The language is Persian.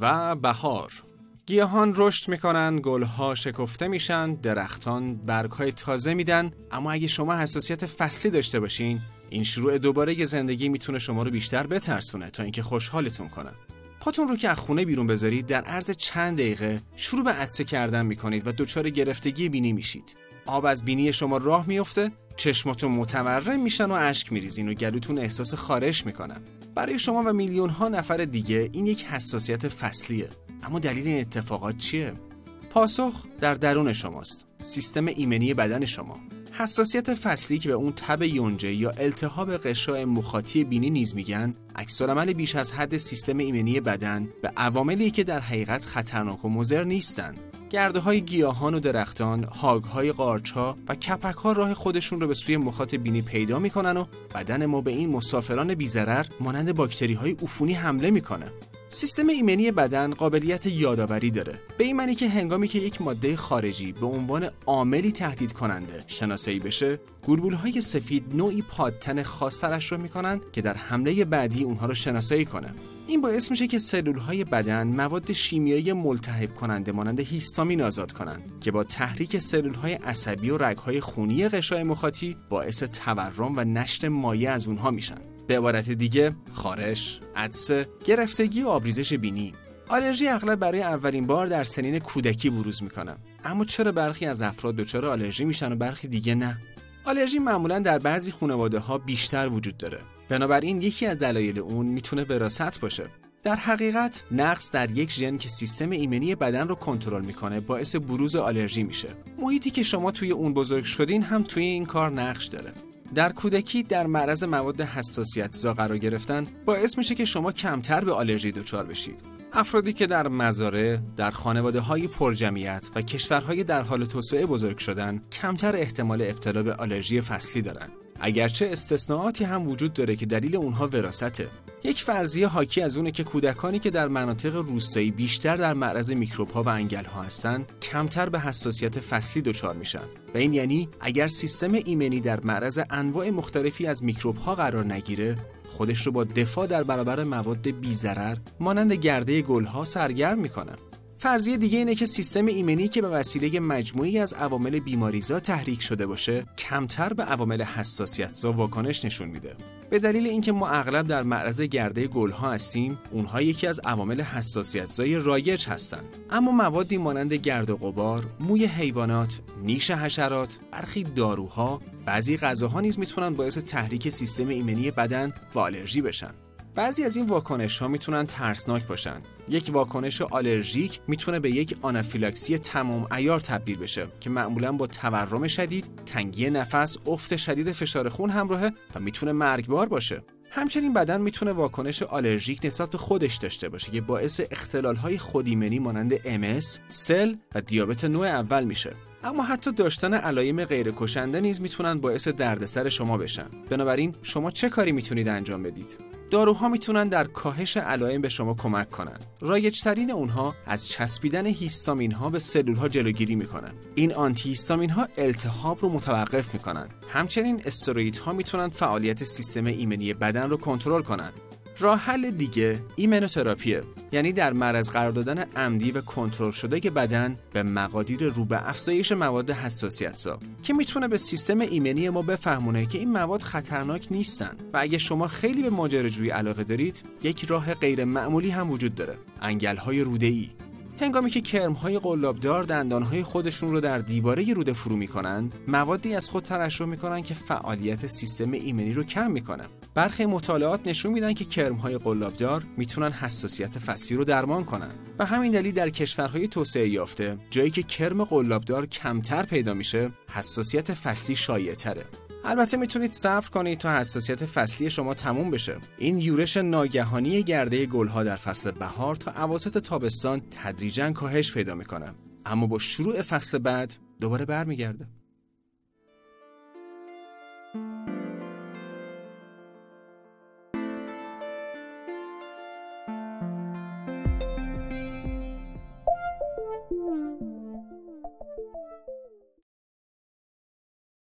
و بهار گیاهان رشد می‌کنن، گلها شکفته میشن، درختان برگهای تازه میدن اما اگه شما حساسیت فصلی داشته باشین این شروع دوباره زندگی می‌تونه شما رو بیشتر بترسونه تا اینکه خوشحالتون کنه. پاتون رو که از خونه بیرون بذارید در عرض چند دقیقه شروع به عطسه کردن می‌کنید و دچار گرفتگی بینی میشید. آب از بینی شما راه میفته چشماتون متورم میشن و اشک میریزین و گلوتون احساس خارش می‌کنن برای شما و میلیون ها نفر دیگه این یک حساسیت فصلیه. اما دلیل این اتفاقات چیه؟ پاسخ در درون شماست. سیستم ایمنی بدن شما. حساسیت فصلی که به اون تب یونجه یا التهاب قشای مخاطی بینی نیز میگن عمل بیش از حد سیستم ایمنی بدن به عواملی که در حقیقت خطرناک و مضر نیستند گرده های گیاهان و درختان، هاگ های قارچ ها و کپک ها راه خودشون رو به سوی مخاط بینی پیدا می‌کنن و بدن ما به این مسافران بیزرر مانند باکتری های عفونی حمله می‌کنه. سیستم ایمنی بدن قابلیت یادآوری داره. به این معنی که هنگامی که یک ماده خارجی به عنوان عاملی تهدید کننده شناسایی بشه گلبول های سفید نوعی پادتن خاص ترشح می‌کنن که در حمله بعدی اونها رو شناسایی کنه. این باعث میشه که سلول های بدن مواد شیمیایی ملتهب کننده مانند هیستامین آزاد کنند که با تحریک سلول های عصبی و رگ های خونی غشای مخاطی باعث تورم و نشر مایع از اونها میشن. به عبارت دیگه خارش، عدسه، گرفتگی و آبریزش بینی. آلرژی اغلب برای اولین بار در سنین کودکی بروز می‌کنه. اما چرا برخی از افراد دچار آلرژی میشن و برخی دیگه نه؟ آلرژی معمولا در بعضی خانواده ها بیشتر وجود داره. بنابراین یکی از دلایل اون می‌تونه وراثت باشه. در حقیقت نقص در یک ژن که سیستم ایمنی بدن رو کنترل می‌کنه باعث بروز آلرژی میشه. محیطی که شما توی اون بزرگ شدین هم توی این کار نقش داره. در کودکی در معرض مواد حساسیت زا قرار گرفتن باعث میشه که شما کمتر به آلرژی دچار بشید. افرادی که در مزارع، در خانواده های پرجمعیت و کشورهای در حال توسعه بزرگ شدن کمتر احتمال ابتلا به آلرژی فصلی دارند. اگرچه استثناءاتی هم وجود داره که دلیل اونها وراثته یک فرضیه حاکی از اونه که کودکانی که در مناطق روستایی بیشتر در معرض میکروب ها و انگل ها هستند کمتر به حساسیت فصلی دچار میشن. و این یعنی اگر سیستم ایمنی در معرض انواع مختلفی از میکروب ها قرار نگیره خودش رو با دفاع در برابر مواد بیزرر مانند گرده گلها سرگرم می‌کنه. فرضیه دیگه اینه که سیستم ایمنی که به وسیله مجموعی از عوامل بیماریزا تحریک شده باشه کمتر به عوامل حساسیتزا واکنش نشون میده. به دلیل اینکه ما اغلب در معرض گرده گلها هستیم اونها یکی از عوامل حساسیتزای رایج هستند. اما موادی مانند گرد و غبار موی حیوانات نیش حشرات برخی داروها بعضی غذاها نیز می‌تونن باعث تحریک سیستم ایمنی بدن و آلرژی بشن. بعضی از این واکنش ها می‌تونن ترسناک باشن. یک واکنش آلرژیک می‌تونه به یک آنافیلاکسی تمام ایار تبدیل بشه که معمولا با تورم شدید، تنگی نفس، افت شدید فشار خون همراهه و می‌تونه مرگبار باشه. همچنین بدن می‌تونه واکنش آلرژیک نسبت به خودش داشته باشه که باعث اختلال های خودیمنی مانند MS، سل و دیابت نوع اول میشه. اما حتی داشتن علائم غیر کشنده نیز می‌تونن باعث دردسر شما بشن. بنابراین شما چه کاری می‌تونید انجام بدید؟ داروها می‌تونن در کاهش علائم به شما کمک کنند. رایجترین اونها از چسبیدن هیستامین ها به سلول ها جلوگیری می‌کنن. این آنتی هیستامین ها التهاب رو متوقف می‌کنن. همچنین ها می‌تونن فعالیت سیستم ایمنی بدن رو کنترل کنند. راه حل دیگه ایمنوتراپیه یعنی در معرض قرار دادن عمدی و کنترل شده که بدن به مقادیر رو به افزایش مواد حساسیت سا که می‌تونه به سیستم ایمنی ما بفهمونه که این مواد خطرناک نیستن. و اگه شما خیلی به ماجراجویی علاقه دارید یک راه غیر معمولی هم وجود داره. انگل های هنگامی که کرمهای قلابدار دندانهای خودشون رو در دیواره روده فرو می‌کنند موادی از خود ترشح می‌کنن که فعالیت سیستم ایمنی رو کم می‌کنن برخی مطالعات نشون میدن که کرمهای قلابدار می‌تونن حساسیت فصلی رو درمان کنن. و همین دلیل در کشورهای توسعه یافته جایی که کرم قلابدار کمتر پیدا میشه حساسیت فصلی شایع تره البته می‌تونید صبر کنید تا حساسیت فصلی شما تموم بشه. این یورش ناگهانی گرده گلها در فصل بهار تا اواسط تابستان تدریجا کاهش پیدا می‌کنه. اما با شروع فصل بعد دوباره برمیگرده.